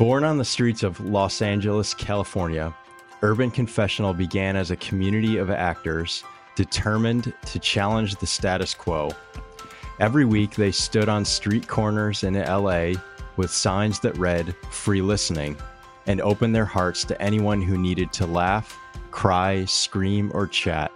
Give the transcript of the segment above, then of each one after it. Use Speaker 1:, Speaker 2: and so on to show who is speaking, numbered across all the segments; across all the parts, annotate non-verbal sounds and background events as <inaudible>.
Speaker 1: Born on the streets of Los Angeles, California, Urban Confessional began as a community of actors determined to challenge the status quo. Every week, they stood on street corners in LA with signs that read free listening and opened their hearts to anyone who needed to laugh, cry, scream, or chat.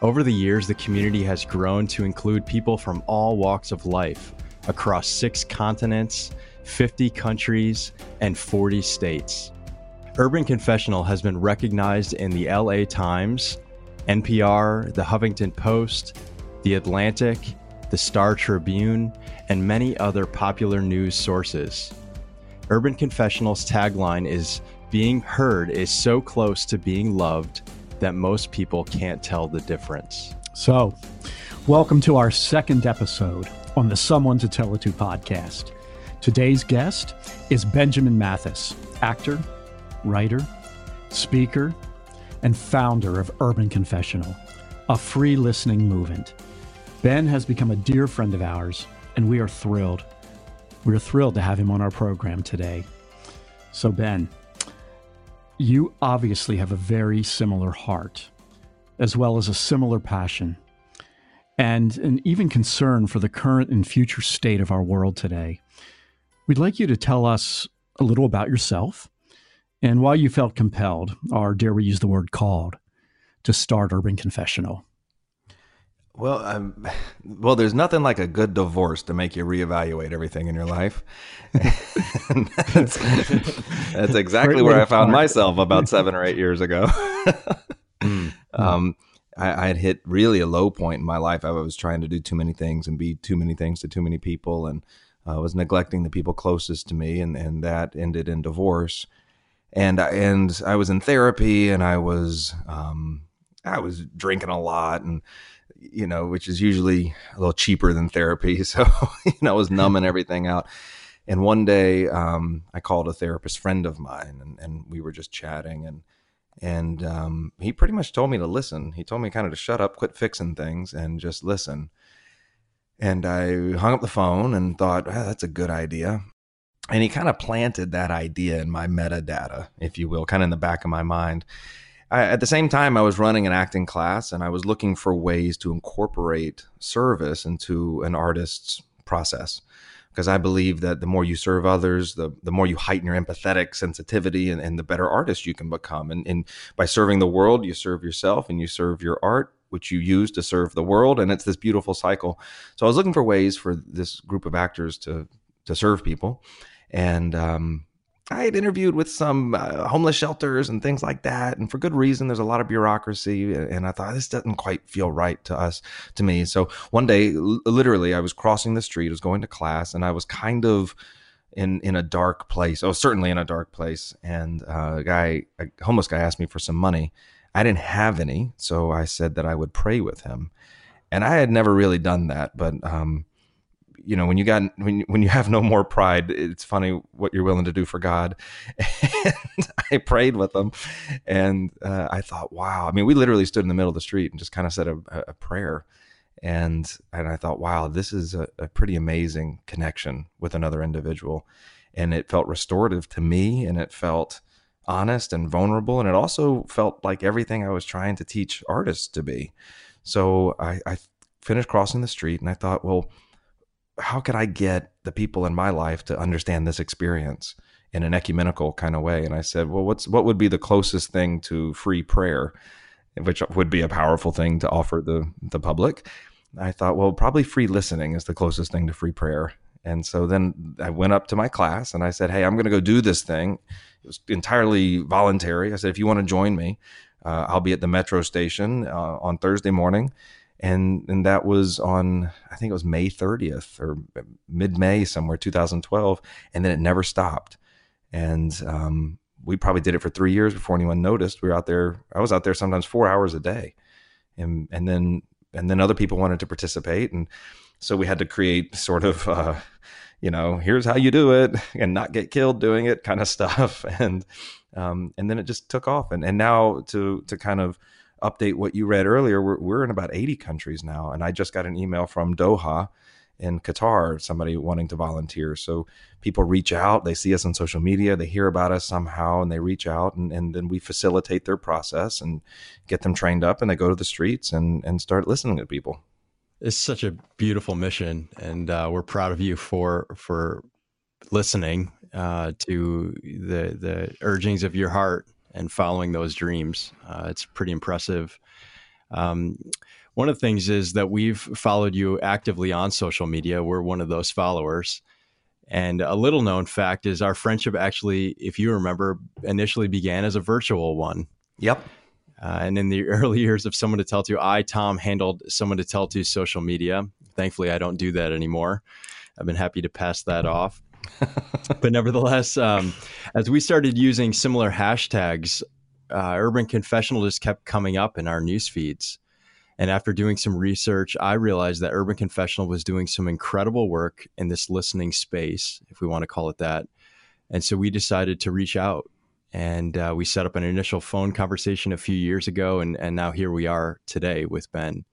Speaker 1: Over the years, the community has grown to include people from all walks of life across six continents, 50 countries, and 40 states. Urban Confessional has been recognized in the LA Times, NPR, the Huffington Post, The Atlantic, the Star Tribune, and many other popular news sources. Urban Confessional's tagline is Being heard is so close to being loved that most people can't tell the difference.
Speaker 2: So, welcome to our second episode on the Someone to Tell It To podcast. Today's guest is Benjamin Mathes, actor, writer, speaker, and founder of Urban Confessional, a free listening movement. Ben has become a dear friend of ours, and we are thrilled. We're thrilled to have him on our program today. So, Ben, you obviously have a very similar heart, as well as a similar passion, and an even concern for the current and future state of our world today. We'd like you to tell us a little about yourself and why you felt compelled, or dare we use the word called, to start Urban Confessional.
Speaker 3: Well, um, well, there's nothing like a good divorce to make you reevaluate everything in your life. <laughs> that's, that's, exactly where I found myself about seven or eight years ago. <laughs> mm. um, I, I, had hit really a low point in my life. I was trying to do too many things and be too many things to too many people, and I uh, was neglecting the people closest to me, and, and that ended in divorce. And I, and I was in therapy, and I was um, I was drinking a lot, and you know, which is usually a little cheaper than therapy. <laughs> So, you know, I was numbing everything out. And one day, um, I called a therapist friend of mine, and, and we were just chatting, and and um, he pretty much told me to listen. He told me kind of to shut up, quit fixing things, and just listen. And I hung up the phone and thought, oh, that's a good idea. And he kind of planted that idea in my metadata, if you will, kind of in the back of my mind. I, at the same time, I was running an acting class and I was looking for ways to incorporate service into an artist's process. Because I believe that the more you serve others, the, the more you heighten your empathetic sensitivity and, and the better artist you can become. And, and by serving the world, you serve yourself and you serve your art, which you use to serve the world. And it's this beautiful cycle. So I was looking for ways for this group of actors to, to serve people. And um, I had interviewed with some uh, homeless shelters and things like that, and for good reason. There's a lot of bureaucracy, and I thought this doesn't quite feel right to us, to me. So one day, l- literally, I was crossing the street, I was going to class, and I was kind of in in a dark place. Was certainly in a dark place, and uh, a guy, a homeless guy, asked me for some money. I didn't have any, so I said that I would pray with him, and I had never really done that, but um, you know when you got when when you have no more pride it's funny what you're willing to do for god. <laughs> And i prayed with him, and uh, i thought wow. I mean we literally stood in the middle of the street and just kind of said a, a prayer. And and i thought wow this is a, a pretty amazing connection with another individual. And it felt restorative to me and it felt honest and vulnerable and it also felt like everything i was trying to teach artists to be so i, I finished crossing the street and i thought well how could I get the people in my life to understand this experience in an ecumenical kind of way? And I said, well, what's what would be the closest thing to free prayer, which would be a powerful thing to offer the the public. I thought, well, probably free listening is the closest thing to free prayer. And so then I went up to my class and I said, hey, I'm going to go do this thing. It was entirely voluntary. I said, if you want to join me, uh, I'll be at the metro station uh, on Thursday morning and and that was on I think it was May 30th or mid May somewhere 2012, and then it never stopped. And um, we probably did it for three years before anyone noticed. We were out there. I was out there sometimes four hours a day, and and then and then other people wanted to participate, and so we had to create sort of. Uh, you know, here's how you do it <laughs> and not get killed doing it kind of stuff. <laughs> And, um, and then it just took off. And, and now to, to kind of, update what you read earlier, we're, we're in about 80 countries now. And I just got an email from Doha in Qatar, somebody wanting to volunteer. So people reach out, they see us on social media, they hear about us somehow, and they reach out, and, and then we facilitate their process and get them trained up, and they go to the streets and, and start listening to people.
Speaker 1: It's such a beautiful mission, and uh, we're proud of you for for listening uh, to the the urgings of your heart and following those dreams. Uh, it's pretty impressive. Um, one of the things is that we've followed you actively on social media. We're one of those followers. And a little known fact is our friendship actually, if you remember, initially began as a virtual one.
Speaker 3: Yep.
Speaker 1: Uh, and in the <laughs> early years of Someone to Tell To, I, Tom, handled Someone to Tell To social media. Thankfully, I don't do that anymore. I've been happy to pass that off. <laughs> but nevertheless, um, as we started using similar hashtags, uh, Urban Confessional just kept coming up in our news feeds. And after doing some research, I realized that Urban Confessional was doing some incredible work in this listening space, if we want to call it that. And so we decided to reach out and uh, we set up an initial phone conversation a few years ago. And, and now here we are today with Ben.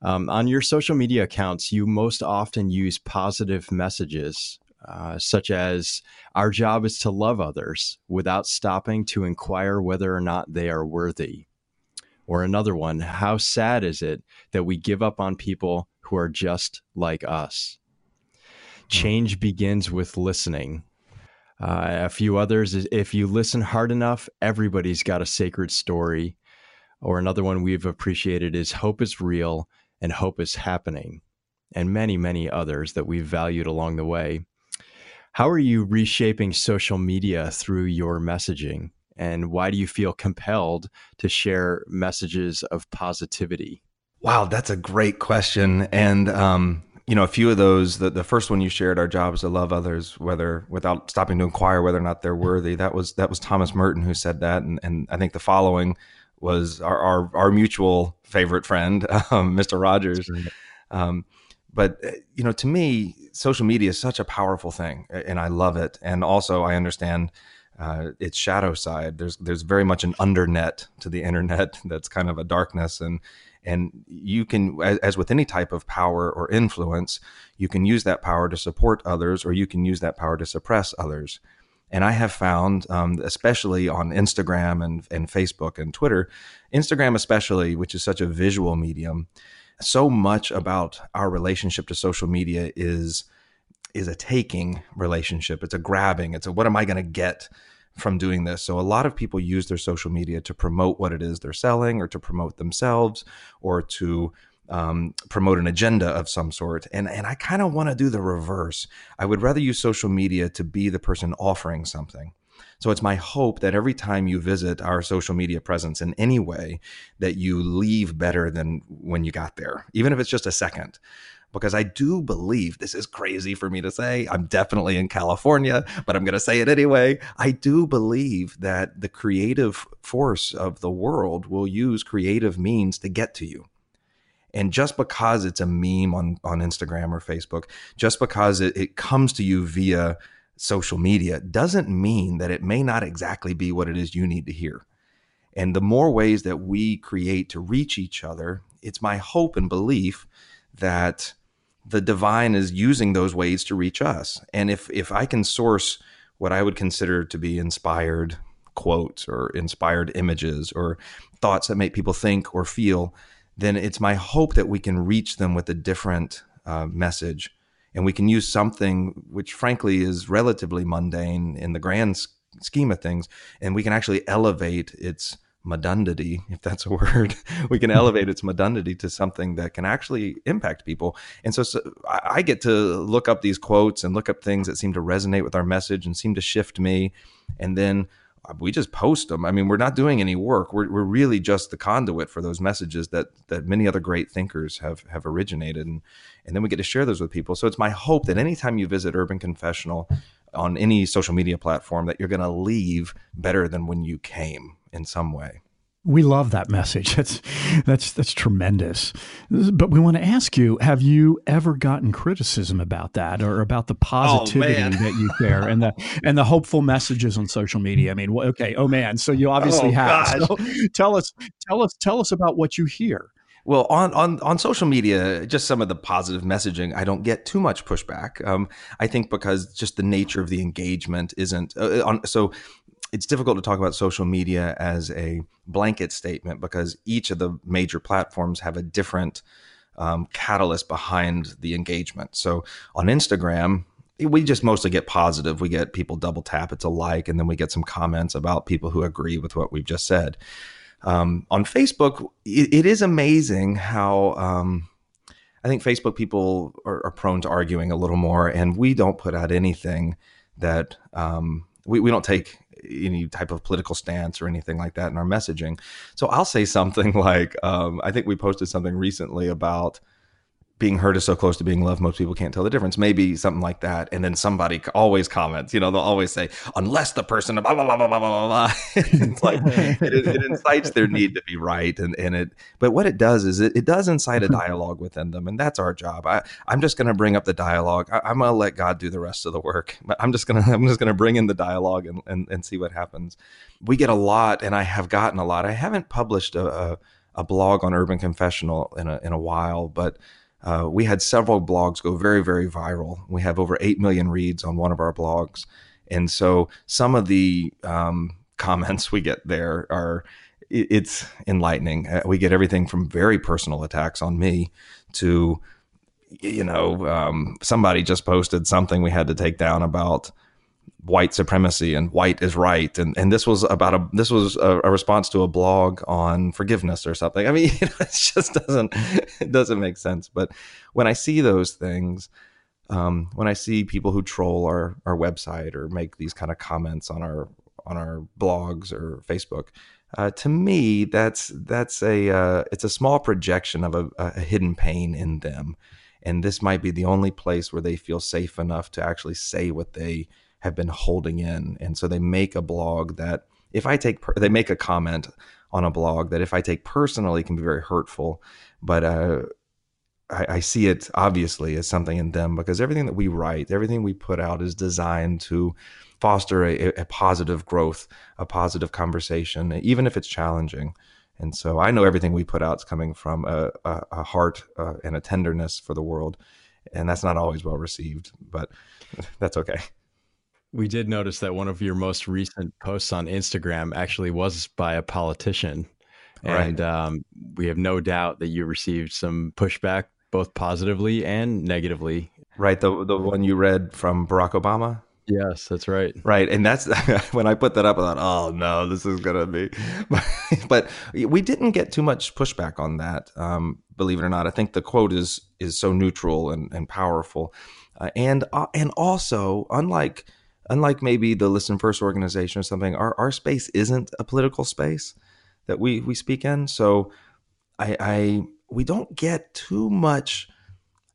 Speaker 1: Um, on your social media accounts, you most often use positive messages, uh, such as, Our job is to love others without stopping to inquire whether or not they are worthy or another one, how sad is it that we give up on people who are just like us? Change begins with listening. Uh, a few others, if you listen hard enough, everybody's got a sacred story. Or another one we've appreciated is hope is real and hope is happening, and many, many others that we've valued along the way. How are you reshaping social media through your messaging? and why do you feel compelled to share messages of positivity?
Speaker 3: Wow, that's a great question. And, um, you know, a few of those, the, the first one you shared, our job is to love others, whether without stopping to inquire whether or not they're worthy. That was, that was Thomas Merton who said that. And, and I think the following was our, our, our mutual favorite friend, <laughs> um, Mr. Rogers. Um, but uh, you know, to me, social media is such a powerful thing and I love it. And also I understand uh, its shadow side. There's there's very much an undernet to the <laughs> internet that's kind of a darkness, and and you can, as, as, with any type of power or influence, you can use that power to support others, or you can use that power to suppress others. And I have found, um, especially on Instagram and, and Facebook and Twitter, Instagram especially, which is such a visual medium, so much about our relationship to social media is is a taking relationship. It's a grabbing. It's a what am I going to get from doing this? So a lot of people use their social media to promote what it is they're selling, or to promote themselves, or to um, promote an agenda of some sort. And and I kind of want to do the reverse. I would rather use social media to be the person offering something. So it's my hope that every time you visit our social media presence in any way, that you leave better than when you got there, even if it's just a second because I do believe this is crazy for me to say. I'm definitely in California, but I'm going to say it anyway. I do believe that the creative force of the world will use creative means to get to you. And just because it's a meme on, on Instagram or Facebook, just because it, it comes to you via social media, doesn't mean that it may not exactly be what it is you need to hear. And the more ways that we create to reach each other, it's my hope and belief that the divine is using those ways to reach us. And if if I can source what I would consider to be inspired quotes or inspired images or thoughts that make people think or feel, then it's my hope that we can reach them with a different uh, message. And we can use something which, frankly, is relatively mundane in the grand scheme of things, and we can actually elevate its modundity, if that's a <laughs> word, we can elevate its modundity to something that can actually impact people. And so, so, I get to look up these quotes and look up things that seem to resonate with our message and seem to shift me. And then uh, we just post them. I mean, we're not doing any work. We're, we're really just the conduit for those messages that that many other great thinkers have have originated, and and then we get to share those with people. So it's my hope that anytime you visit Urban Confessional on any social media platform, that you're going to leave better than when you came in some way.
Speaker 2: We love that message. <laughs> That's that's that's tremendous. But we want to ask you: Have you ever gotten criticism about that, or about the positivity oh, that you share and the and the hopeful messages on social media? I mean, okay, oh man, so you obviously oh, have. So tell us, tell us, tell us about what you hear.
Speaker 3: Well, on, on, on social media, just some of the positive messaging, I don't get too much pushback. Um, I think because just the nature of the engagement isn't uh, on. So it's difficult to talk about social media as a blanket statement because each of the major platforms have a different um, catalyst behind the engagement. So on Instagram, we just mostly get positive. We get people double tap, it's a like, and then we get some comments about people who agree with what we've just said. Um, on Facebook, it, it is amazing how um, I think Facebook people are, are, prone to arguing a little more, and we don't put out anything that um, we, we don't take any type of political stance or anything like that in our messaging. So I'll say something <laughs> like, um, I think we posted something recently about being hurt is so close to being loved, most people can't tell the difference. Maybe something like that. And then somebody always comments, you know, they'll always say, unless the person, blah, blah, blah, blah, blah, blah, blah. <laughs> it's like, it, it, <laughs> incites their need to be right. And, and it, but what it does is it, it does incite a mm-hmm. dialogue within them. And that's our job. I, I'm just going to bring up the dialogue. I, am going to let God do the rest of the work. But I'm just going <laughs> to, I'm just going to bring in the dialogue and, and, and see what happens. We get a lot, and I have gotten a lot. I haven't published a, a, a blog on Urban Confessional in a, in a while, but uh, we had several blogs go very, very viral. We have over 8 million reads on one of our blogs. And so some of the um, <laughs> comments we get there are, it's enlightening. Uh, we get everything from very personal attacks on me to, you know, um, somebody just posted something we had to take down about white supremacy and white is right. And and this was about a this was a, a, response to a blog on forgiveness or something. I mean <laughs> you know, it just doesn't it doesn't make sense. But when i see those things um, when i see people who troll our our website or make these kind of comments on our on our blogs or facebook uh, to me that's that's a uh, it's a small projection of a, a hidden pain in them. And this might be the only place where they feel safe enough to actually say what they have been holding in. And so they make a blog that if I take, per- they make a comment on a blog that if I take personally can be very hurtful, but uh, I, see it obviously as something in them because everything that we write, everything we put out is designed to foster a, a positive growth, a positive conversation, even if it's challenging. And so I know everything we put out is coming from a, a, a heart uh, and a tenderness for the world. And that's not always well received, but <laughs> that's okay.
Speaker 1: We did notice that one of your most recent posts on Instagram actually was by a politician. And um, we have no doubt that you received some pushback, both positively and negatively.
Speaker 3: Right. The, the one you read from Barack Obama?
Speaker 1: Yes, that's right.
Speaker 3: Right. And that's <laughs> when I put that up, I thought, oh no, this is going to be. <laughs> but we didn't get too much pushback on that, um, believe it or not. I think the quote is is so neutral and, and powerful. Uh, and, uh, and also, unlike unlike maybe the Listen First organization or something, our, our space isn't a political space that we, we speak in. So I, I we don't get too much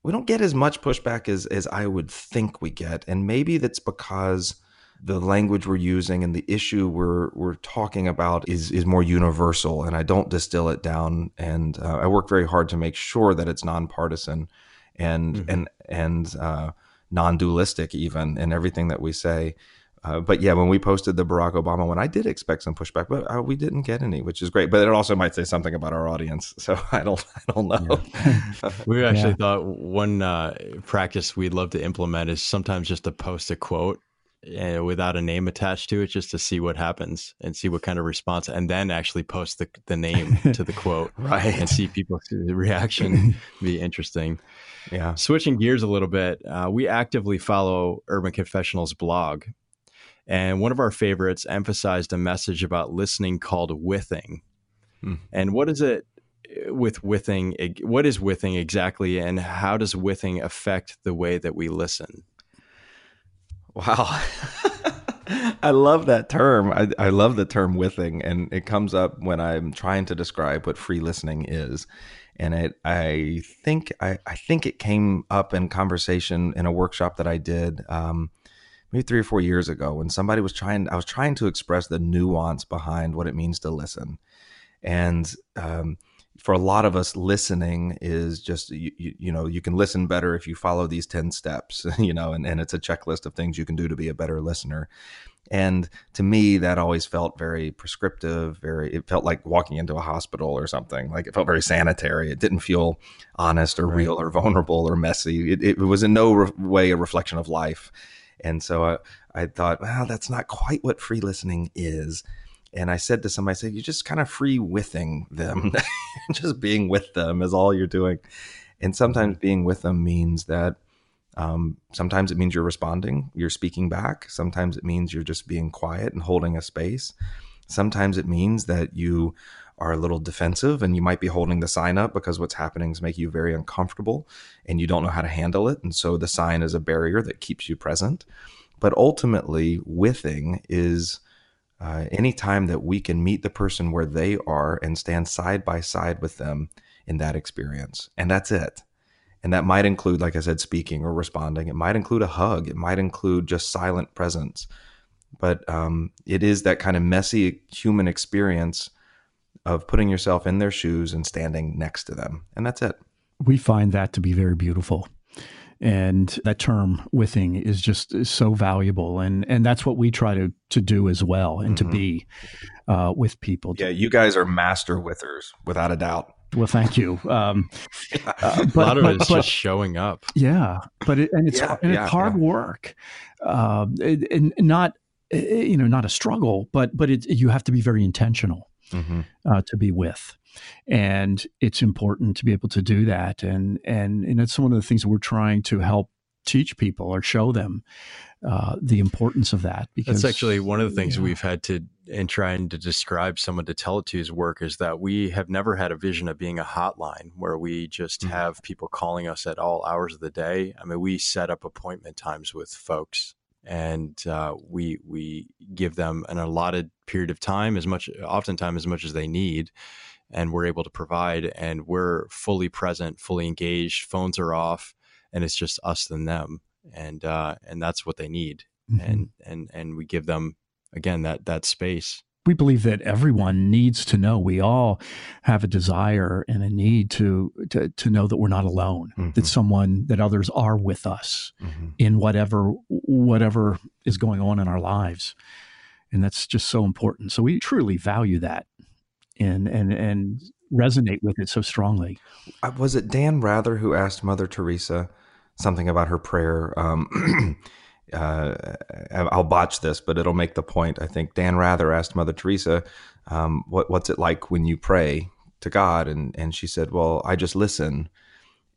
Speaker 3: we don't get as much pushback as as I would think we get. And maybe that's because the language we're using and the issue we're we're talking about is is more universal and I don't distill it down and uh, I work very hard to make sure that it's nonpartisan and mm-hmm. and and uh, non-dualistic even in everything that we say. Uh, but yeah, when we posted the Barack Obama one, I did expect some pushback, but uh, we didn't get any, which is great. But it also might say something about our audience, <laughs> so I don't, I don't know.
Speaker 1: Yeah. <laughs> we actually yeah. thought one uh, practice we'd love to implement is sometimes just to post a quote uh, without a name attached to it, just to see what happens and see what kind of response, and then actually post the the name to the quote, <laughs>
Speaker 3: right,
Speaker 1: and see people's reaction. <laughs> be interesting. Yeah. Switching gears a little bit, uh, we actively follow Urban Confessional's blog. And one of our favorites emphasized a message about listening called withing. Hmm. And what is it uh, with withing? What is withing exactly? And how does withing affect the way that we listen?
Speaker 3: Wow. <laughs> I love that term. I, I, love the term withing, and it comes up when I'm trying to describe what free listening is and it I think I, I think it came up in conversation in a workshop that I did um, maybe three or four years ago when somebody was trying I was trying to express the nuance behind what it means to listen, and um, for a lot of us listening is just you, you, you, know you can listen better if you follow these 10 steps <laughs> you know and, and it's a checklist of things you can do to be a better listener. And to me that always felt very prescriptive very it felt like walking into a hospital or something. Like it felt very sanitary. It didn't feel honest or right. real or <laughs> vulnerable or messy. It, it was in no re- way a reflection of life. And so I, I thought well that's not quite what free listening is and I said to somebody, I said, you're just kind of free withing them. <laughs> just being with them is all you're doing. And sometimes being with them means that um, sometimes it means you're responding, you're speaking back. Sometimes it means you're just being quiet and holding a space. Sometimes it means that you are a little defensive and you might be holding the sign up because what's happening is making you very uncomfortable and you don't know how to handle it. And so the sign is a barrier that keeps you present. But ultimately, withing is uh, anytime that we can meet the person where they are and stand side by side with them in that experience. And that's it. And that might include, like I said, speaking or responding. It might include a hug. It might include just silent presence. But um, it is that kind of messy human experience of putting yourself in their shoes and standing next to them. And that's it.
Speaker 2: We find that to be very beautiful and that term withing is just is so valuable. And and that's what we try to to do as well and mm-hmm. to be uh, with people.
Speaker 3: Yeah you guys are master withers without a doubt.
Speaker 2: Well thank you. Um, <laughs>
Speaker 1: uh, but, a lot of but, it is but, just showing up.
Speaker 2: Yeah but it, and it's yeah, and yeah, it's hard yeah. work. Uh, and not you know not a struggle but but it, you have to be very intentional mm-hmm. Uh, to be with and it's important to be able to do that and and and it's one of the things that we're trying to help teach people or show them uh, the importance of that
Speaker 1: because that's actually one of the things yeah. we've had to in trying to describe someone to tell it to's work is that we have never had a vision of being a hotline where we just mm-hmm. have people calling us at all hours of the day i mean we set up appointment times with folks and uh, we we give them an allotted period of time as much oftentimes as much as they need and we're able to provide and we're fully present, fully engaged, phones are off, and it's just us and them. And uh, and that's what they need. Mm-hmm. And and and we give them again that that space
Speaker 2: we believe that everyone needs to know we all have a desire and a need to to, to know that we're not alone mm-hmm. that someone that others are with us mm-hmm. in whatever whatever is going on in our lives and that's just so important so we truly value that and and and resonate with it so strongly.
Speaker 3: Uh, was it Dan Rather who asked Mother Teresa something about her prayer? Um, <clears throat> uh, I'll botch this, but it'll make the point. I think Dan Rather asked Mother Teresa, um, "What what's it like when you pray to God?" And and she said, "Well, I just listen."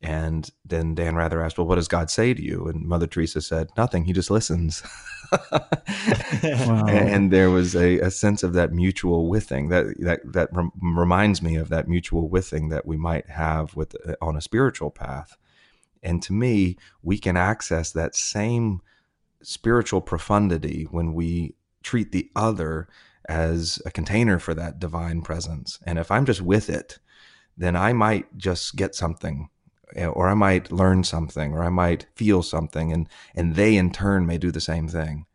Speaker 3: And then Dan Rather asked, "Well, what does God say to you?" And Mother Teresa said, "Nothing. He just listens." <laughs> wow. And there was a, a, sense of that mutual withing that that that rem- reminds me of that mutual withing that we might have with uh, on a spiritual path. And to me, we can access that same spiritual profundity when we treat the other as a container for that divine presence. And if I'm just with it, then I might just get something or I might learn something or I might feel something and and they in turn may do the same thing.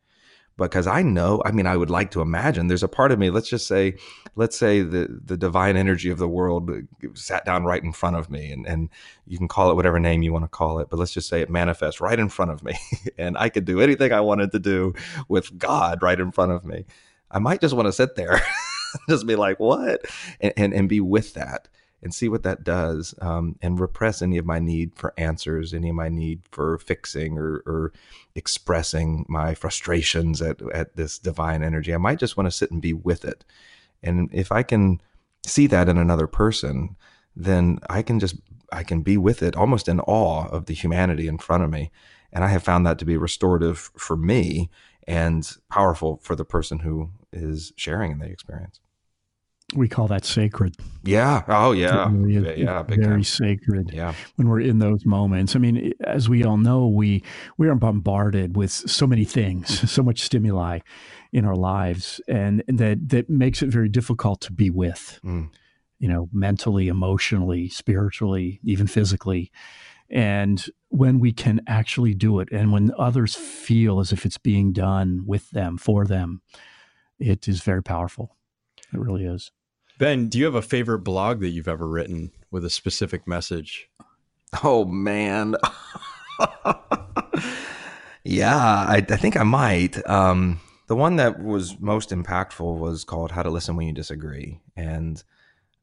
Speaker 3: Because I know I mean I would like to imagine there's a part of me let's just say let's say the the divine energy of the world sat down right in front of me and and you can call it whatever name you want to call it but let's just say it manifests right in front of me <laughs> and I could do anything I wanted to do with God right in front of me. I might just want to sit there <laughs> just be like what? And, and and be with that and see what that does um, and repress any of my need for answers, any of my need for fixing or, or expressing my frustrations at, at this divine energy. I might just want to sit and be with it. And if I can see that in another person, then I can just, I can be with it almost in awe of the humanity in front of me. And I have found that to be restorative for me and powerful for the person who is sharing in the experience
Speaker 2: we call that sacred.
Speaker 3: Yeah. Oh, yeah. Really
Speaker 2: yeah. very time. sacred. Yeah. When we're in those moments. I mean, as we all know, we we are bombarded with so many things, so much stimuli in our lives, and, and that that makes it very difficult to be with. Mm. You know, mentally, emotionally, spiritually, even physically. And when we can actually do it, and when others feel as if it's being done with them, for them, it is very powerful. It really is
Speaker 1: Ben, do you have a favorite blog that you've ever written with a specific message?
Speaker 3: Oh man. <laughs> yeah, I, I, think I might. Um, the one that was most impactful was called How to Listen When You Disagree. And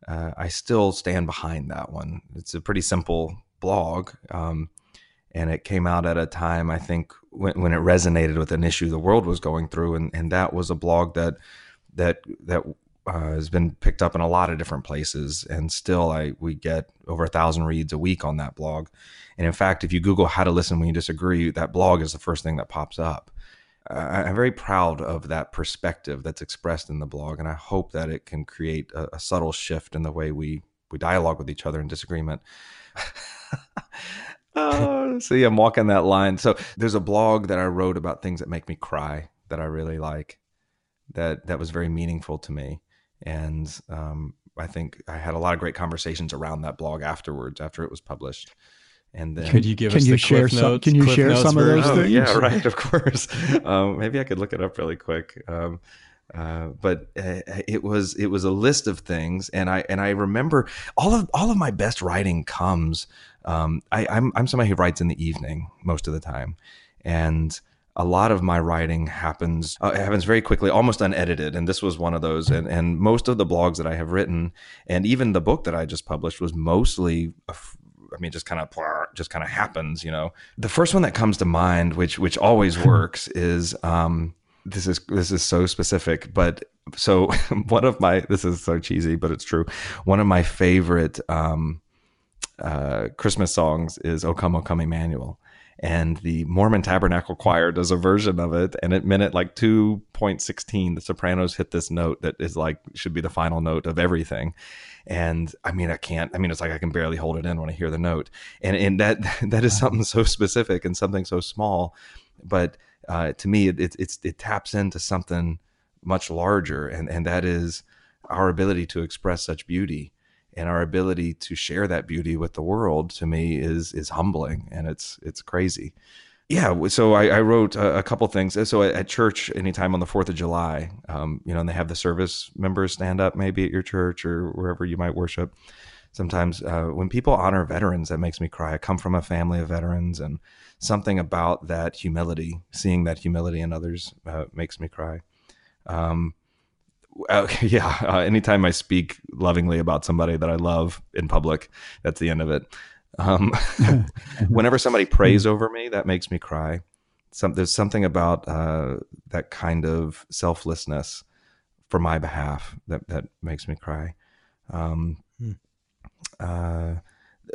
Speaker 3: uh, I still stand behind that one. It's a pretty simple blog. Um, and it came out at a time, I think, when, when it resonated with an issue the world was going through. And, and that was a blog that, that, that uh, has been picked up in a lot of different places, and still, I we get over a thousand reads a week on that blog. And in fact, if you Google "how to listen when you disagree," that blog is the first thing that pops up. Uh, I'm very proud of that perspective that's expressed in the blog, and I hope that it can create a, a subtle shift in the way we we dialogue with each other in disagreement. <laughs> oh, see, I'm walking that line. So there's a blog that I wrote about things that make me cry that I really like. That that was very meaningful to me and um, I think I had a lot of great conversations around that blog afterwards after it was published. And then,
Speaker 1: could you give can us you the share some,
Speaker 2: notes? Can you share some of those things?
Speaker 3: yeah, right. <laughs> Of course. Um, maybe I could look it up really quick. Um, uh, but uh, it was it was a list of things, and I and I remember all of all of my best writing comes. Um, I, I'm I'm somebody who writes in the evening most of the time, and a lot of my writing happens uh, happens very quickly, almost unedited. And this was one of those. And and most of the blogs that I have written, and even the book that I just published, was mostly. I mean, just kind of just kind of happens, you know. The first one that comes to mind, which which always <laughs> works, is um, this is this is so specific, but so <laughs> one of my this is so cheesy, but it's true. One of my favorite um, uh, Christmas songs is "O Come, O Come, Emmanuel," and the Mormon Tabernacle Choir does a version of it. And at minute like 2.16, the sopranos hit this note that is like, should be the final note of everything. And I mean, I can't, I mean, it's like I can barely hold it in when I hear the note. And, and that, <laughs> that is something so specific and something so small. But uh, to me, it, it, it's, it taps into something much larger. And, and that is our ability to express such beauty and our ability to share that beauty with the world to me is is humbling and it's it's crazy. Yeah so i, I wrote a, a, couple things. So at, at, church anytime on the 4th of july um, you know and they have the service members stand up maybe at your church or wherever you might worship. Sometimes uh, when people honor veterans that makes me cry. I come from a family of veterans and something about that humility seeing that humility in others uh, makes me cry. Um, uh, <laughs> yeah, uh, anytime I speak lovingly about somebody that I love in public, that's the end of it. Um, <laughs> whenever somebody <laughs> prays over me, that makes me cry. Some, there's something about uh, that kind of selflessness for my behalf that that makes me cry. Um, hmm. uh,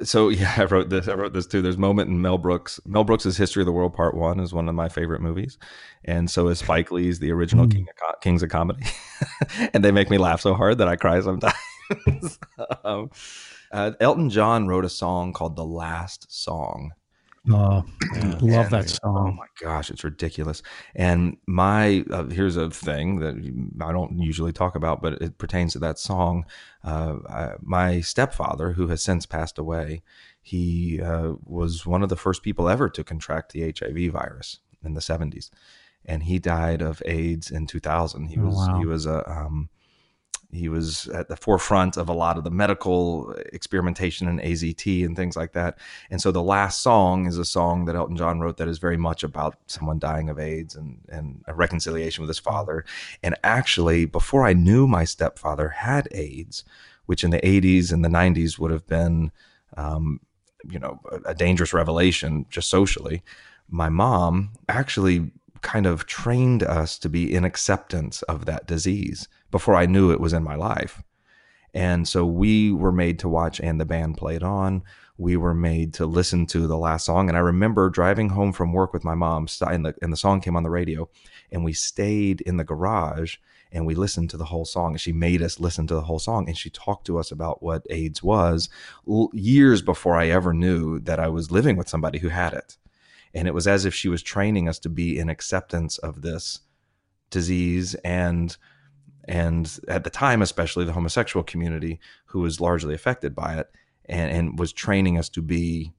Speaker 3: so <laughs> yeah, I wrote this. I wrote this too. There's moment in Mel Brooks. Mel Brooks' History of the World Part One is one of my favorite movies, and so is Spike Lee's The Original mm. King of Kings of Comedy, <laughs> and they make me laugh so hard that I cry sometimes. <laughs> um, uh, Elton John wrote a song called "The Last Song,"
Speaker 2: Oh, love that song.
Speaker 3: Oh my gosh, it's ridiculous. And my uh, here's a thing that I don't usually talk about, but it pertains to that song. Uh, I, my stepfather, who has since passed away, he uh, was one of the first people ever to contract the HIV virus in the 70s, and he died of AIDS in 2000. He oh, was wow. he was a um, he was at the forefront of a lot of the medical experimentation and AZT and things like that. And so the last song is a song that Elton John wrote that is very much about someone dying of AIDS and, and a reconciliation with his father. And actually, before I knew my stepfather had AIDS, which in the 80s and the 90s would have been, um, you know, a dangerous revelation just socially, my mom actually kind of trained us to be in acceptance of that disease before I knew it was in my life. And so we were made to watch and the band played on. We were made to listen to the last song. And I remember driving home from work with my mom and the, and the song came on the radio and we stayed in the garage and we listened to the whole song and she made us listen to the whole song and she talked to us about what AIDS was years before I ever knew that I was living with somebody who had it. And it was as if she was training us to be in acceptance of this disease and and at the time especially the homosexual community who was largely affected by it and, and was training us to be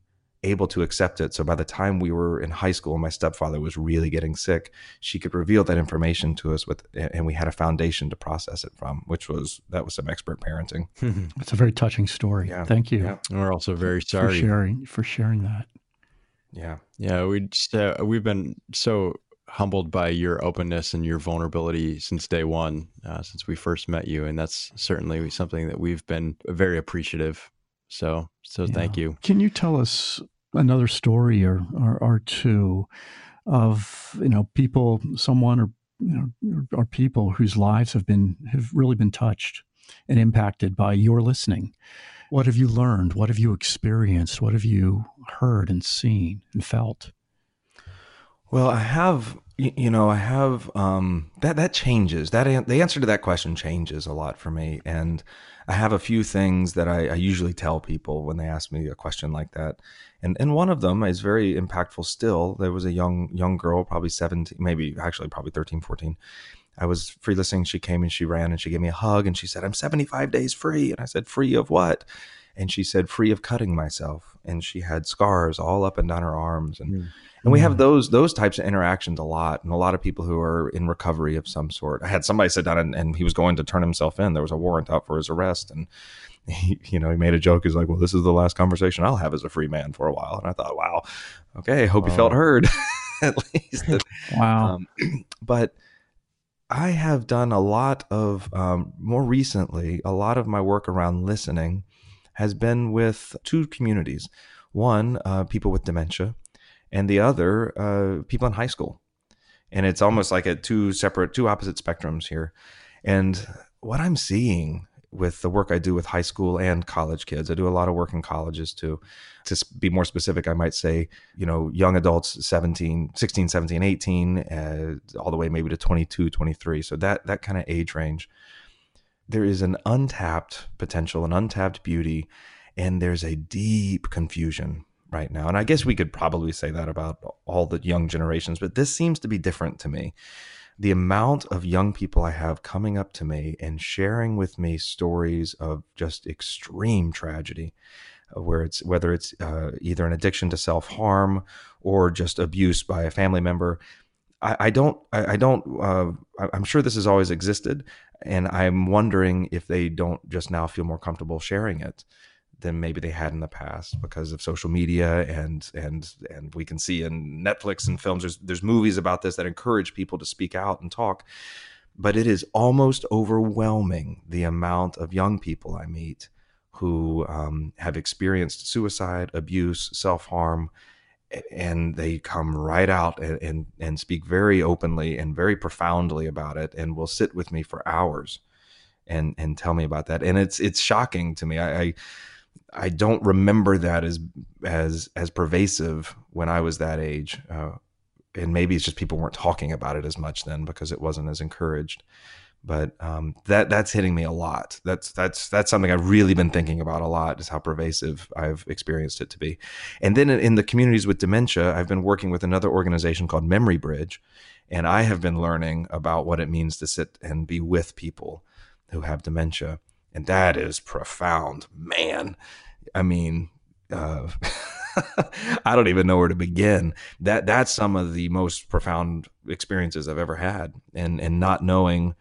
Speaker 3: able to accept it. So by the time we were in high school, my stepfather was really getting sick. She could reveal that information to us with, and we had a foundation to process it from, which was that was some expert parenting. <laughs>
Speaker 2: It's a very touching story. Yeah. Thank you. Yeah.
Speaker 1: We're also very sorry
Speaker 2: for sharing for sharing that.
Speaker 3: Yeah,
Speaker 1: yeah. We just uh, we've been so humbled by your openness and your vulnerability since day one, uh, since we first met you, and that's certainly something that we've been very appreciative. So, so yeah. thank you.
Speaker 2: Can you tell us another story or, or, or two of you know people, someone or you know, or people whose lives have been have really been touched and impacted by your listening? What have you learned? What have you experienced? What have you heard and seen and felt?
Speaker 3: Well, I have, you know, I have um, that that changes. That the answer to that question changes a lot for me, and I have a few things that I, I, usually tell people when they ask me a question like that, and and one of them is very impactful. Still, there was a young young girl, probably seventeen, maybe actually probably 13, 14. I was free listening. She came and she ran and she gave me a hug and she said, "I'm 75 days free," and I said, "Free of what?" And she said, "Free of cutting myself." And she had scars all up and down her arms and. Mm and we have mm. those those types of interactions a lot and a lot of people who are in recovery of some sort i had somebody sit down and, and, he was going to turn himself in there was a warrant out for his arrest and <laughs> he, you know he made a joke he's like well this is the last conversation i'll have as a free man for a while and i thought wow okay hope wow. you felt heard <laughs> at least <laughs>
Speaker 2: wow um, <clears throat>
Speaker 3: but i have done a lot of um, more recently a lot of my work around listening has been with two communities one uh, people with dementia and the other uh, people in high school. And it's almost like a two separate, two opposite spectrums here. And what I'm seeing with the work I do with high school and college kids, I do a lot of work in colleges too. To be more specific, I might say, you know, young adults, 17, 16, 17, 18, uh, all the way maybe to 22, 23. So that, that kind of age range. There is an untapped potential, an untapped beauty, and there's a deep confusion right now. And I guess we could probably say that about all the young generations, but this seems to be different to me. The amount of young people I have coming up to me and sharing with me stories of just extreme tragedy, uh, where it's whether it's uh, either an addiction to self harm or just abuse by a family member. I, don't. I, I don't. Uh, I'm sure this has always existed, and I'm wondering if they don't just now feel more comfortable sharing it than maybe they had in the past because of social media and and and we can see in Netflix and films there's there's movies about this that encourage people to speak out and talk but it is almost overwhelming the amount of young people I meet who um, have experienced suicide, abuse, self harm, and they come right out and, and, and speak very openly and very profoundly about it, and will sit with me for hours and and tell me about that. And it's it's shocking to me. I, I I don't remember that as as as pervasive when I was that age. Uh, and maybe it's just people weren't talking about it as much then because it wasn't as encouraged. But um, that that's hitting me a lot. That's that's that's something I've really been thinking about a lot. Is how pervasive I've experienced it to be. And then in the communities with dementia, I've been working with another organization called Memory Bridge, and I have been learning about what it means to sit and be with people who have dementia and that is profound, man. I mean, uh, <laughs> I don't even know where to begin. That that's some of the most profound experiences I've ever had, and and not knowing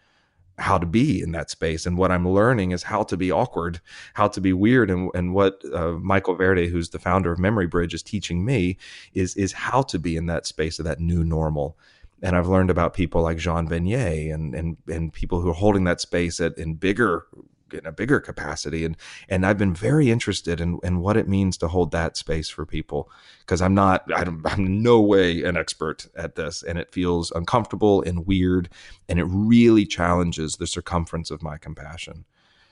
Speaker 3: how to be in that space. And what I'm learning is how to be awkward, how to be weird, and and what uh, Michael Verde, who's the founder of Memory Bridge, is teaching me is is how to be in that space of that new normal. And I've learned about people like Jean Vanier and and and people who are holding that space at in bigger in a bigger capacity and and I've been very interested in in what it means to hold that space for people because I'm not I am no way an expert at this and it feels uncomfortable and weird and it really challenges the circumference of my compassion.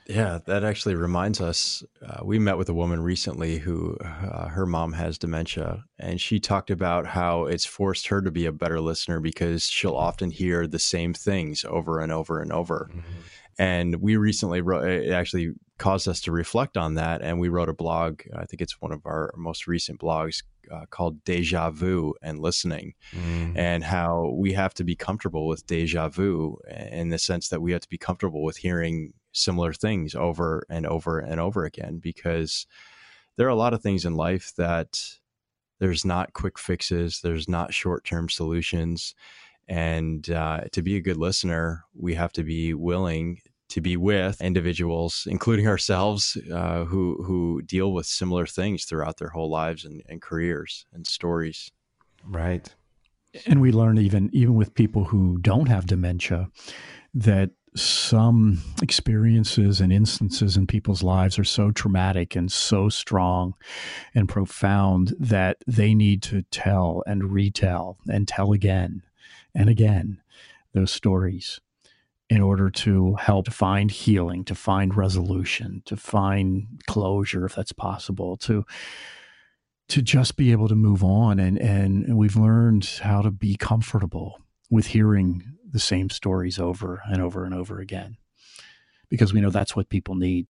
Speaker 1: Yeah, that actually reminds us. Uh, we met with a woman recently who uh, her mom has dementia, and she talked about how it's forced her to be a better listener because she'll often hear the same things over and over and over. Mm-hmm. And we recently wrote, it actually caused us to reflect on that. And we wrote a blog, I think it's one of our most recent blogs uh, called Deja Vu and Listening, mm. and how we have to be comfortable with deja vu in the sense that we have to be comfortable with hearing similar things over and over and over again because there are a lot of things in life that There's not quick fixes, there's not short term solutions. And uh, to be a good listener, we have to be willing to be with individuals, including ourselves, uh, who who deal with similar things throughout their whole lives and, and careers and stories.
Speaker 3: Right.
Speaker 2: And we learn even even with people who don't have dementia that some experiences and instances in people's lives are so traumatic and so strong and profound that they need to tell and retell and tell again and again those stories in order to help find healing, to find resolution, to find closure if that's possible, to to just be able to move on and and, we've learned how to be comfortable with hearing the same stories over and over and over again because we know that's what people need.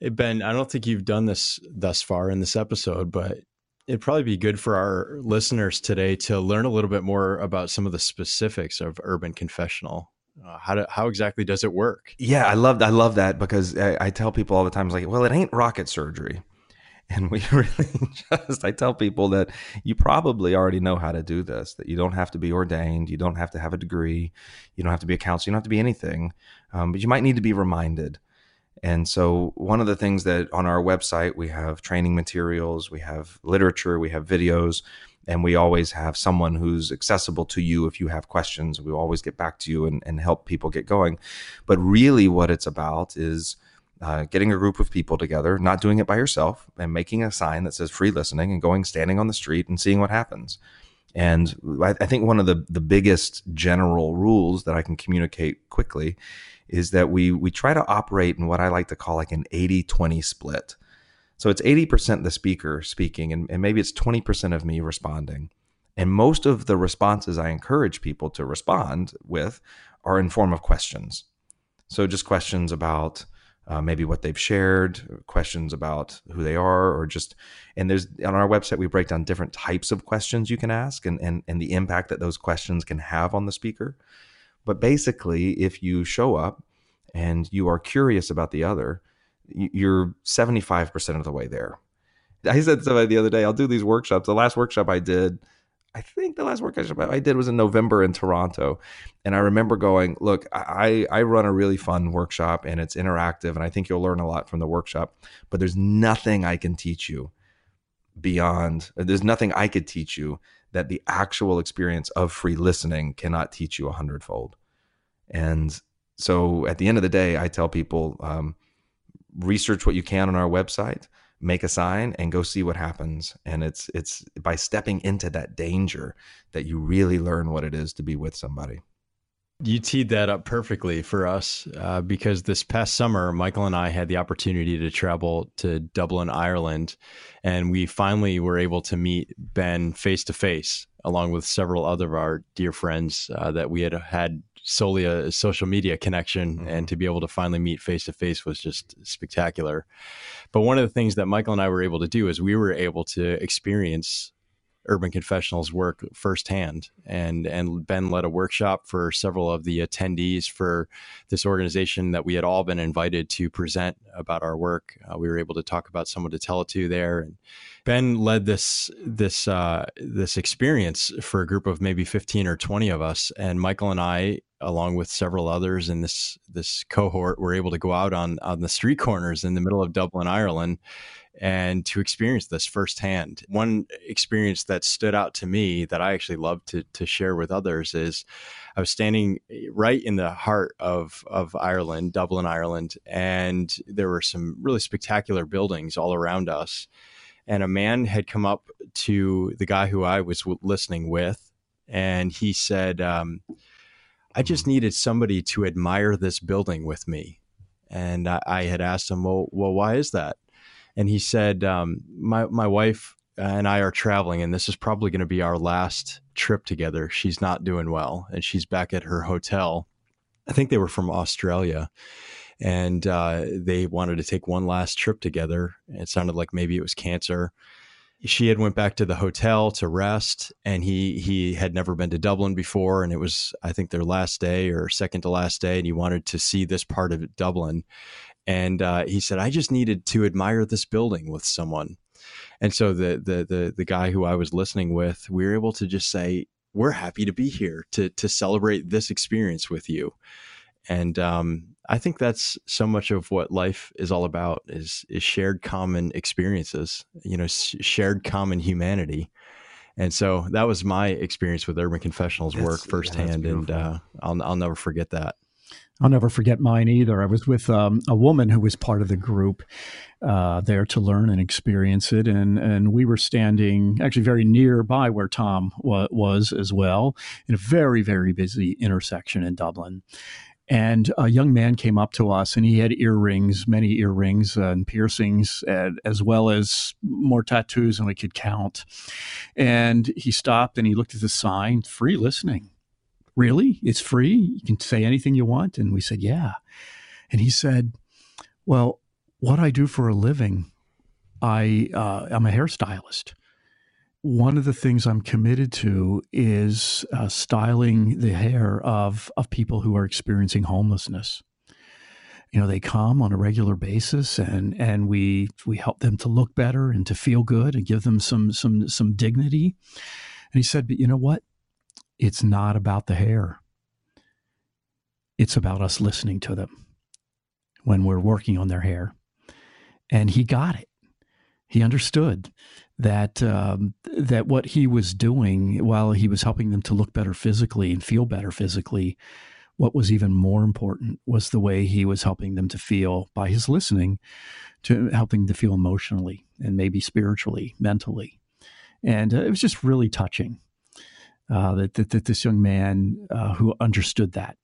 Speaker 1: Hey ben, I don't think you've done this thus far in this episode, but it'd probably be good for our listeners today to learn a little bit more about some of the specifics of Urban Confessional. Uh, how do, how exactly does it work?
Speaker 3: Yeah, I love I love that because I, I tell people all the time, like, well, it ain't rocket surgery. <laughs> And we <laughs> really just, I tell people that you probably already know how to do this, that you don't have to be ordained, you don't have to have a degree, you don't have to be a counselor, you don't have to be anything, um, but you might need to be reminded. And so, one of the things that on our website, we have training materials, we have literature, we have videos, and we always have someone who's accessible to you if you have questions. We always get back to you and, and help people get going. But really, what it's about is uh, getting a group of people together, not doing it by yourself, and making a sign that says free listening and going standing on the street and seeing what happens. And I, I think one of the, the biggest general rules that I can communicate quickly is that we we try to operate in what I like to call like an 80-20 split. So it's 80% the speaker speaking and, and maybe it's 20% of me responding. And most of the responses I encourage people to respond with are in form of questions. So just questions about uh, maybe what they've shared, questions about who they are, or just and there's on our website we break down different types of questions you can ask and and and the impact that those questions can have on the speaker. But basically, if you show up and you are curious about the other, you're 75% of the way there. I said to somebody the other day, I'll do these workshops. The last workshop I did, I think the last workshop I did was in November in Toronto. And I remember going, look, I, I run a really fun workshop and it's interactive and I think you'll learn a lot from the workshop, but there's nothing I can teach you beyond, there's nothing I could teach you that the actual experience of free listening cannot teach you a hundredfold. And so at the end of the day, I tell people, um, research what you can on our website make a sign and go see what happens and it's it's by stepping into that danger that you really learn what it is to be with somebody
Speaker 1: you teed that up perfectly for us uh, because this past summer, Michael and I had the opportunity to travel to Dublin, Ireland, and we finally were able to meet Ben face to face, along with several other of our dear friends uh, that we had had solely a social media connection mm-hmm. and to be able to finally meet face to face was just spectacular. But one of the things that Michael and I were able to do is we were able to experience Urban Confessionals work firsthand. And and Ben led a workshop for several of the attendees for this organization that we had all been invited to present about our work. Uh, we were able to talk about someone to tell it to there, and Ben led this this uh, this experience for a group of maybe fifteen or twenty of us, and Michael and I along with several others in this this cohort were able to go out on on the street corners in the middle of Dublin, Ireland, and to experience this firsthand. One experience that stood out to me that I actually love to to share with others is I was standing right in the heart of of Ireland, Dublin, Ireland, and there were some really spectacular buildings all around us. And a man had come up to the guy who I was w- listening with, and he said, um, I just needed somebody to admire this building with me. And I, I had asked him, well, well, why is that? And he said, um, my, my wife and I are traveling, and this is probably going to be our last trip together. She's not doing well, and she's back at her hotel. I think they were from Australia, and uh, they wanted to take one last trip together. It sounded like maybe it was cancer. She had went back to the hotel to rest and he he had never been to Dublin before and it was I think their last day or second to last day and he wanted to see this part of Dublin. And uh, he said I just needed to admire this building with someone. And so the the the the guy who I was listening with, we were able to just say, "We're happy to be here to to celebrate this experience with you," and um, I think that's so much of what life is all about is is shared common experiences, you know, shared common humanity. And so that was my experience with Urban Confessionals work firsthand, yeah, and uh, I'll I'll never forget that.
Speaker 2: I'll never forget mine either. I was with um, a woman who was part of the group uh, there to learn and experience it, and and we were standing actually very nearby where Tom wa- was as well, in a very very busy intersection in Dublin. And a young man came up to us, and he had earrings, many earrings and piercings, and, as well as more tattoos than we could count. And he stopped and he looked at the sign, "Free listening." Really? It's free? You can say anything you want? And we said, Yeah. And he said, Well, what I do for a living, I uh, I'm a hairstylist. One of the things I'm committed to is uh, styling the hair of of people who are experiencing homelessness. You know, they come on a regular basis, and and we we help them to look better and to feel good, and give them some some some dignity. And he said, "But you know what? it's not about the hair. It's about us listening to them when we're working on their hair. And he got it. He understood that um, that what he was doing while he was helping them to look better physically and feel better physically, what was even more important was the way he was helping them to feel by his listening, to helping to feel emotionally and maybe spiritually, mentally, and uh, it was just really touching uh, that, that, that, this young man uh, who understood that.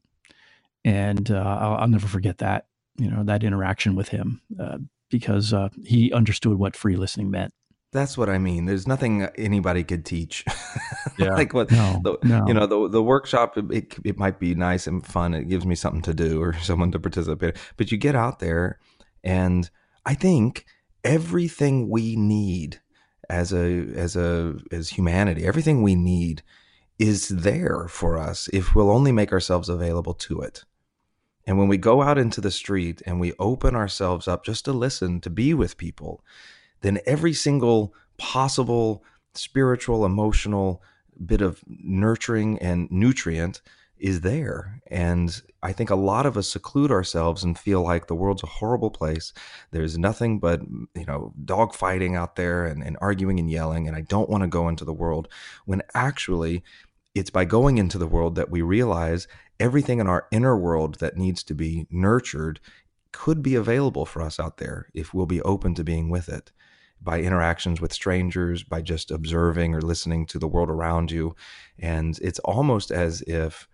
Speaker 2: And uh, I'll, I'll, never forget that, you know, that interaction with him uh, because uh, he understood what free listening meant.
Speaker 3: That's what I mean. There's nothing anybody could teach. <laughs>
Speaker 2: Yeah.
Speaker 3: like what, no, the, no. you know, the, the workshop, it, it might be nice and fun. It gives me something to do or <laughs> someone to participate. But you get out there and I think everything we need as a, as a, as humanity, everything we need is there for us if we'll only make ourselves available to it. And when we go out into the street and we open ourselves up just to listen, to be with people, then every single possible spiritual, emotional bit of nurturing and nutrient is there. And I think a lot of us seclude ourselves and feel like the world's a horrible place. There's nothing but, you know, dog fighting out there and, and arguing and yelling. And I don't want to go into the world when actually it's by going into the world that we realize everything in our inner world that needs to be nurtured could be available for us out there if we'll be open to being with it by interactions with strangers, by just observing or listening to the world around you. And it's almost as if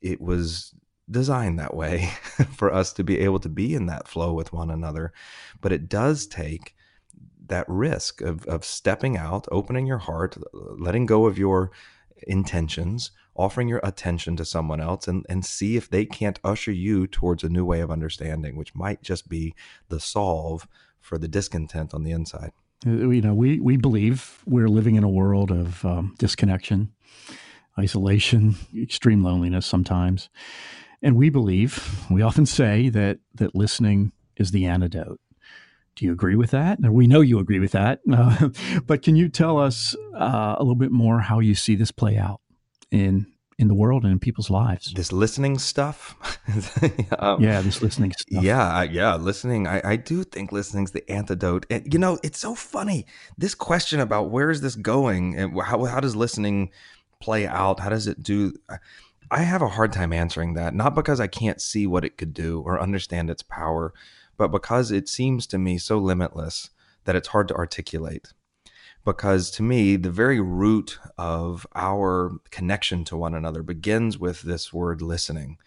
Speaker 3: it was designed that way <laughs> for us to be able to be in that flow with one another. But it does take that risk of, of stepping out, opening your heart, letting go of your intentions, offering your attention to someone else, and, and see if they can't usher you towards a new way of understanding, which might just be the solve for the discontent on the inside.
Speaker 2: Uh, you know, we, we believe we're living in a world of um, disconnection, isolation, extreme loneliness sometimes. And we believe, we often say that, that listening is the antidote. Do you agree with that? We know you agree with that, uh, <laughs> but can you tell us uh, a little bit more how you see this play out in in the world and in people's lives?
Speaker 3: This listening stuff. <laughs>
Speaker 2: um, yeah, this listening stuff.
Speaker 3: Yeah, yeah, listening. I, I do think listening's the antidote. And you know, it's so funny. This question about where is this going and how how does listening play out? How does it do? I have a hard time answering that. Not because I can't see what it could do or understand its power but because it seems to me so limitless that it's hard to articulate. Because to me, the very root of our connection to one another begins with this word listening.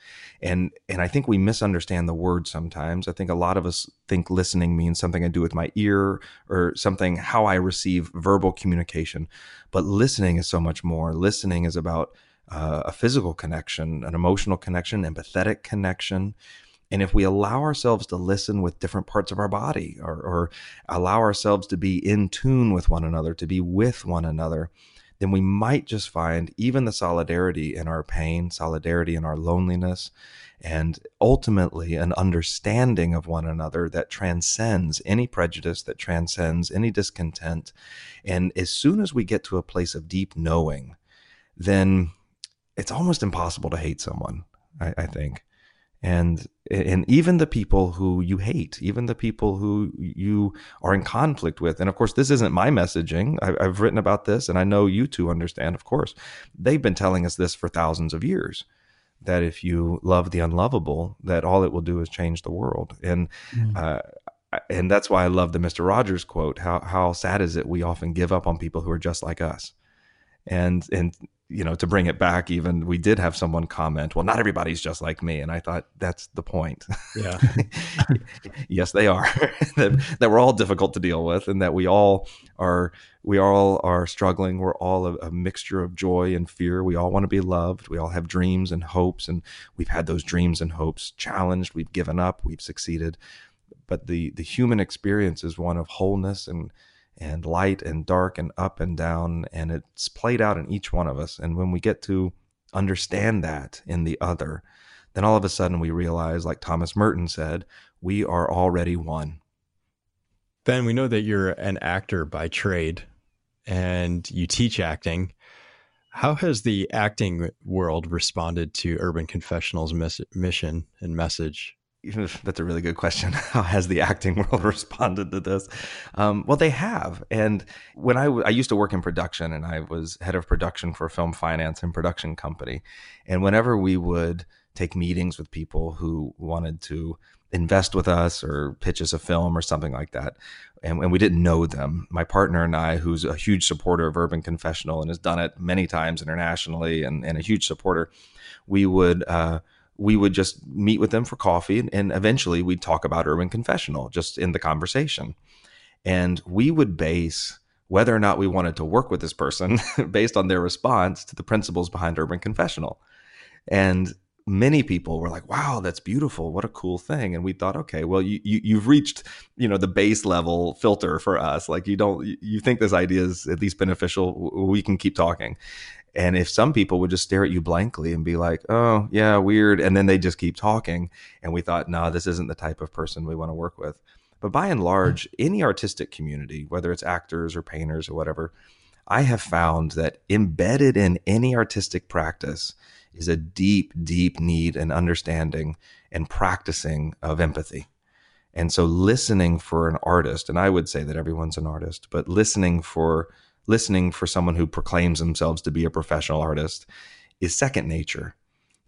Speaker 3: And, and I think we misunderstand the word sometimes. I think a lot of us think listening means something I do with my ear or something how I receive verbal communication. But listening is so much more. Listening is about uh, a physical connection, an emotional connection, empathetic connection. And if we allow ourselves to listen with different parts of our body or, or, allow ourselves to be in tune with one another, to be with one another, then we might just find even the solidarity in our pain, solidarity in our loneliness, and ultimately an understanding of one another that transcends any prejudice, that transcends any discontent. And as soon as we get to a place of deep knowing, then it's almost impossible to hate someone, I, I think and and even the people who you hate, even the people who you are in conflict with. And of course, this isn't my messaging. I, have written about this, and I know you two understand. Of course, they've been telling us this for thousands of years. That if you love the unlovable, that all it will do is change the world. And mm. uh, and that's why I love the Mister Rogers quote. How how sad is it we often give up on people who are just like us and and you know to bring it back even we did have someone comment well not everybody's just like me and i thought that's the point.
Speaker 2: Yeah. <laughs>
Speaker 3: Yes they are. <laughs> That, that we're all difficult to deal with and that we all are we all are struggling. We're all a, a mixture of joy and fear. We all want to be loved. We all have dreams and hopes and we've had those dreams and hopes challenged. We've given up. We've succeeded. But the the human experience is one of wholeness and and light and dark and up and down. And it's played out in each one of us. And when we get to understand that in the other, then all of a sudden we realize, like Thomas Merton said, we are already one.
Speaker 1: Ben, we know that you're an actor by trade and you teach acting. How has the acting world responded to Urban Confessional's mission and message? <laughs>
Speaker 3: that's a really good question. <laughs> How has the acting <laughs> world responded to this? Um, well, they have. And when I, w- I used to work in production and I was head of production for a film finance and production company. And whenever we would take meetings with people who wanted to invest with us or pitch us a film or something like that, and, and we didn't know them, my partner and I, who's a huge supporter of Urban Confessional and has done it many times internationally and, and a huge supporter, we would, uh, we would just meet with them for coffee and eventually we'd talk about urban confessional just in the conversation. And we would base whether or not we wanted to work with this person <laughs> based on their response to the principles behind urban confessional. And many people were like wow that's beautiful. What a cool thing. And we thought okay well you, you you've reached you know the base level filter for us. Like you don't you think this idea is at least beneficial. We can keep talking and if some people would just stare at you blankly and be like, oh, yeah, weird. And then they just keep talking. And we thought, no, this isn't the type of person we want to work with. But by and large, mm. any artistic community, whether it's actors or painters or whatever, I have found that embedded in any artistic practice is a deep, deep need and understanding and practicing of empathy. And so listening for an artist, and I would say that everyone's an artist, but listening for listening for someone who proclaims themselves to be a professional artist is second nature.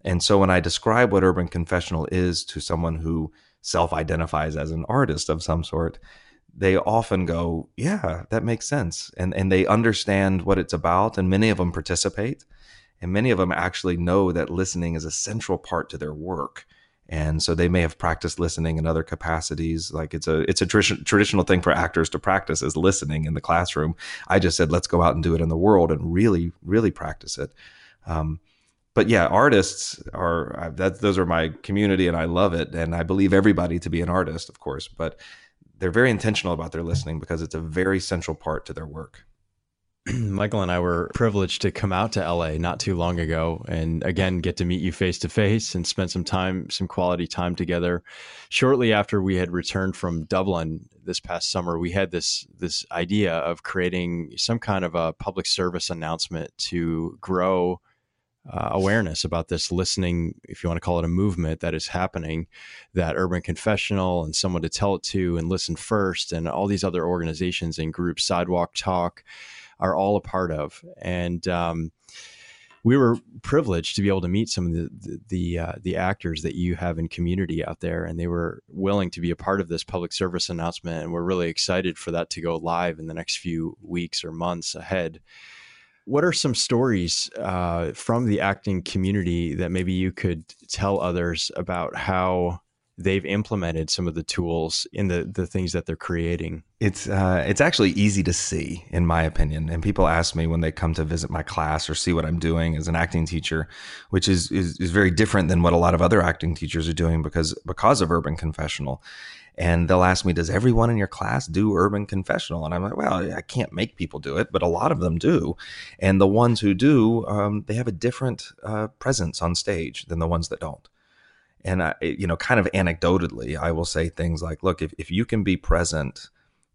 Speaker 3: And so when I describe what urban confessional is to someone who self identifies as an artist of some sort, they often go, Yeah, that makes sense. And, and they understand what it's about. And many of them participate. And many of them actually know that listening is a central part to their work and so they may have practiced listening in other capacities. Like it's a it's a tr- traditional thing for actors to practice is listening in the classroom. I just said let's go out and do it in the world and really really practice it. Um, but yeah artists are that those are my community and i love it. And i believe everybody to be an artist of course but they're very intentional about their listening because it's a very central part to their work <clears throat>
Speaker 1: Michael and I were privileged to come out to LA not too long ago and again get to meet you face to face and spend some time, some quality time together. Shortly after we had returned from Dublin this past summer, we had this this idea of creating some kind of a public service announcement to grow uh, awareness about this listening, if you want to call it a movement that is happening, that Urban Confessional and someone to tell it to and listen first, and all these other organizations and groups, Sidewalk Talk are all a part of. And um, we were privileged to be able to meet some of the the uh, the, actors that you have in community out there, and they were willing to be a part of this public service announcement, and we're really excited for that to go live in the next few weeks or months ahead. What are some stories uh, from the acting community that maybe you could tell others about how they've implemented some of the tools in the the things that they're creating.
Speaker 3: It's uh, it's actually easy to see, in my opinion. And people ask me when they come to visit my class or see what I'm doing as an acting teacher, which is is, is very different than what a lot of other acting teachers are doing because because of Urban Confessional. and they'll ask me, "Does everyone in your class do urban confessional?" And I'm like, "Well, I can't make people do it, but a lot of them do." And the ones who do, um, they have a different uh, presence on stage than the ones that don't. And I, you know, kind of anecdotally, I will say things like, "Look, if if you can be present."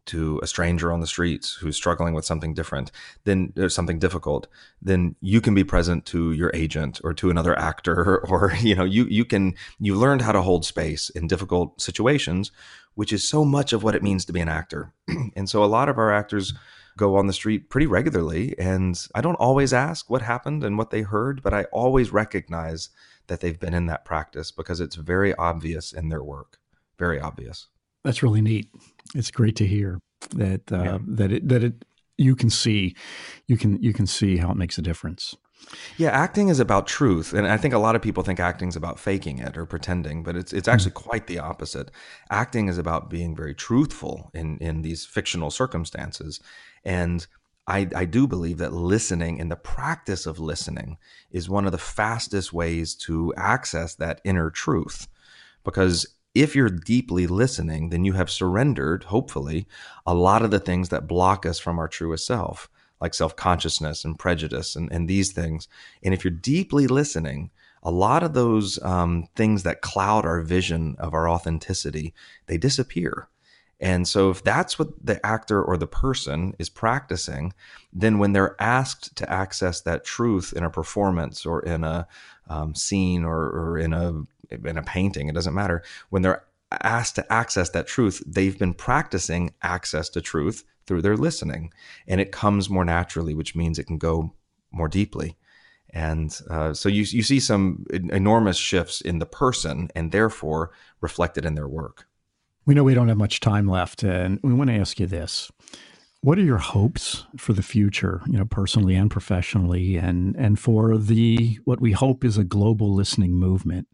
Speaker 3: to a stranger on the streets who's struggling with something different, then there's something difficult, then you can be present to your agent or to another actor, <laughs> or you know, you you can you learned how to hold space in difficult situations, which is so much of what it means to be an actor. <clears throat> and so a lot of our actors go on the street pretty regularly, and I don't always ask what happened and what they heard, but I always recognize that they've been in that practice because it's very obvious in their work. Very obvious.
Speaker 2: That's really neat. It's great to hear that uh, yeah. that it that it you can see you can you can see how it makes a difference.
Speaker 3: Yeah, acting is about truth, and I think a lot of people think acting is about faking it or pretending, but it's it's actually quite the opposite. Acting is about being very truthful in in these fictional circumstances, and I, I do believe that listening and the practice of listening is one of the fastest ways to access that inner truth, because if you're deeply listening, then you have surrendered, hopefully, a lot of the things that block us from our truest self, like self consciousness and prejudice and, and these things. And if you're deeply listening, a lot of those um, things that cloud our vision of our authenticity, they disappear. And so, if that's what the actor or the person is practicing, then when they're asked to access that truth in a performance or in a um, scene or, or in a in a painting, it doesn't matter. When they're asked to access that truth, they've been practicing access to truth through their listening, and it comes more naturally, which means it can go more deeply. And uh, so you you see some enormous shifts in the person, and therefore reflected in their work.
Speaker 2: We know we don't have much time left, and we want to ask you this. What are your hopes for the future, you know, personally and professionally, and and for the what we hope is a global listening movement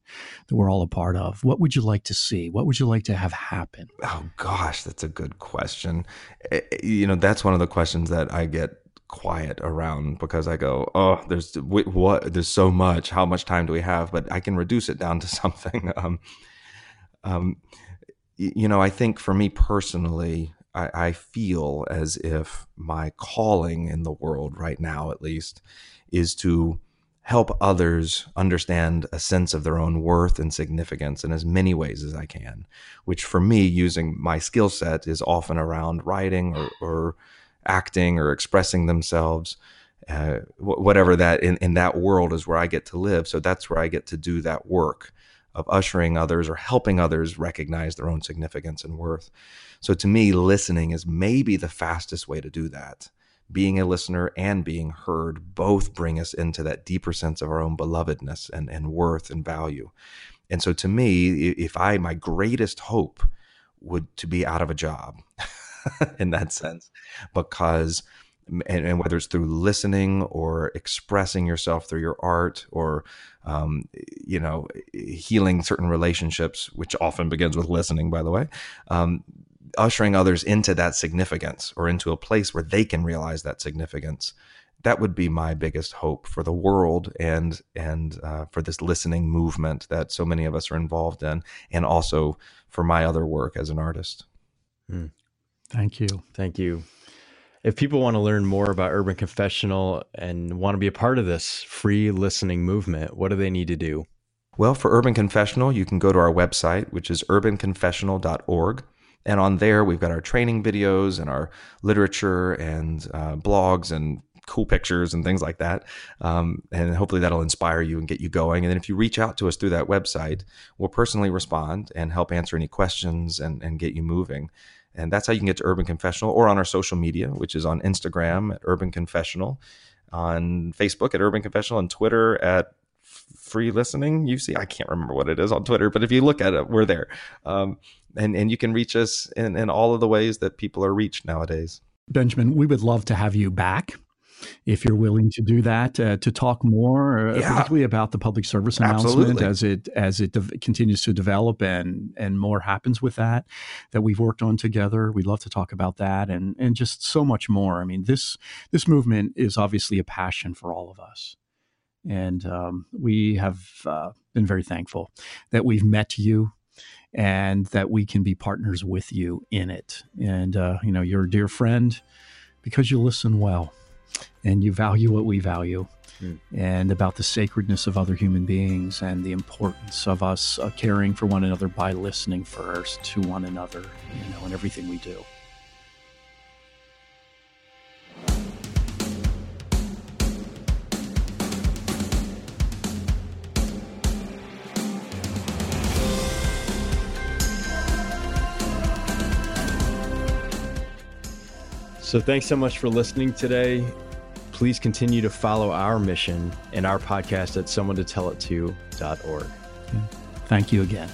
Speaker 2: that we're all a part of? What would you like to see? What would you like to have happen?
Speaker 3: Oh gosh, that's a good question. Eh, eh, you know, that's one of the questions that I get quiet around because I go, oh, there's what there's so much. How much time do we have? But I can reduce it down to <laughs> something. Um, um, you know, I think for me personally, I, I feel as if my calling in the world right now, at least, is to help others understand a sense of their own worth and significance in as many ways as I can, which for me, using my skill set is often around writing or, or acting or expressing themselves. Uh, whatever that in, in that world is where I get to live. So that's where I get to do that work of ushering others or helping others recognize their own significance and worth. So to me, listening is maybe the fastest way to do that. Being a listener and being heard both bring us into that deeper sense of our own belovedness and, and worth and value. And so to me, if I, my greatest hope would to be out of a job <laughs> in that sense, because and, and, whether it's through listening or expressing yourself through your art or um, you know healing certain relationships which often begins with listening by the way um, ushering others into that significance or into a place where they can realize that significance that would be my biggest hope for the world and and uh, for this listening movement that so many of us are involved in and also for my other work as an artist.
Speaker 2: Mm. thank you.
Speaker 1: Thank you if people want to learn more about Urban Confessional and want to be a part of this free listening movement, what do they need to do?
Speaker 3: Well, for Urban Confessional, you can go to our website, which is urbanconfessional.org. And on there, we've got our training videos and our literature and uh, blogs and cool pictures and things like that. Um, and hopefully that'll inspire you and get you going. And then if you reach out to us through that website, we'll personally respond and help answer any questions and, and get you moving. And that's how you can get to Urban Confessional or on our social media, which is on Instagram at Urban Confessional, on Facebook at Urban Confessional, and Twitter at Free Listening. You see, I can't remember what it is on Twitter, but if you look at it, we're there. Um, and, and you can reach us in, in all of the ways that people are reached nowadays.
Speaker 2: Benjamin, we would love to have you back if you're willing to do that uh, to talk more, uh, yeah. particularly about the public service announcement Absolutely. as it as it de- continues to develop and and more happens with that that we've worked on together. We'd love to talk about that and and just so much more. I mean this this movement is obviously a passion for all of us, and um, we have uh, been very thankful that we've met you and that we can be partners with you in it. And, uh, you know, you're a dear friend because you listen well and you value what we value mm. and about the sacredness of other human beings and the importance of us uh, caring for one another by listening first to one another, you know, in everything we do.
Speaker 1: So, thanks so much for listening today. Please continue to follow our mission and our podcast at someone to tell it to.org.
Speaker 2: Thank you again.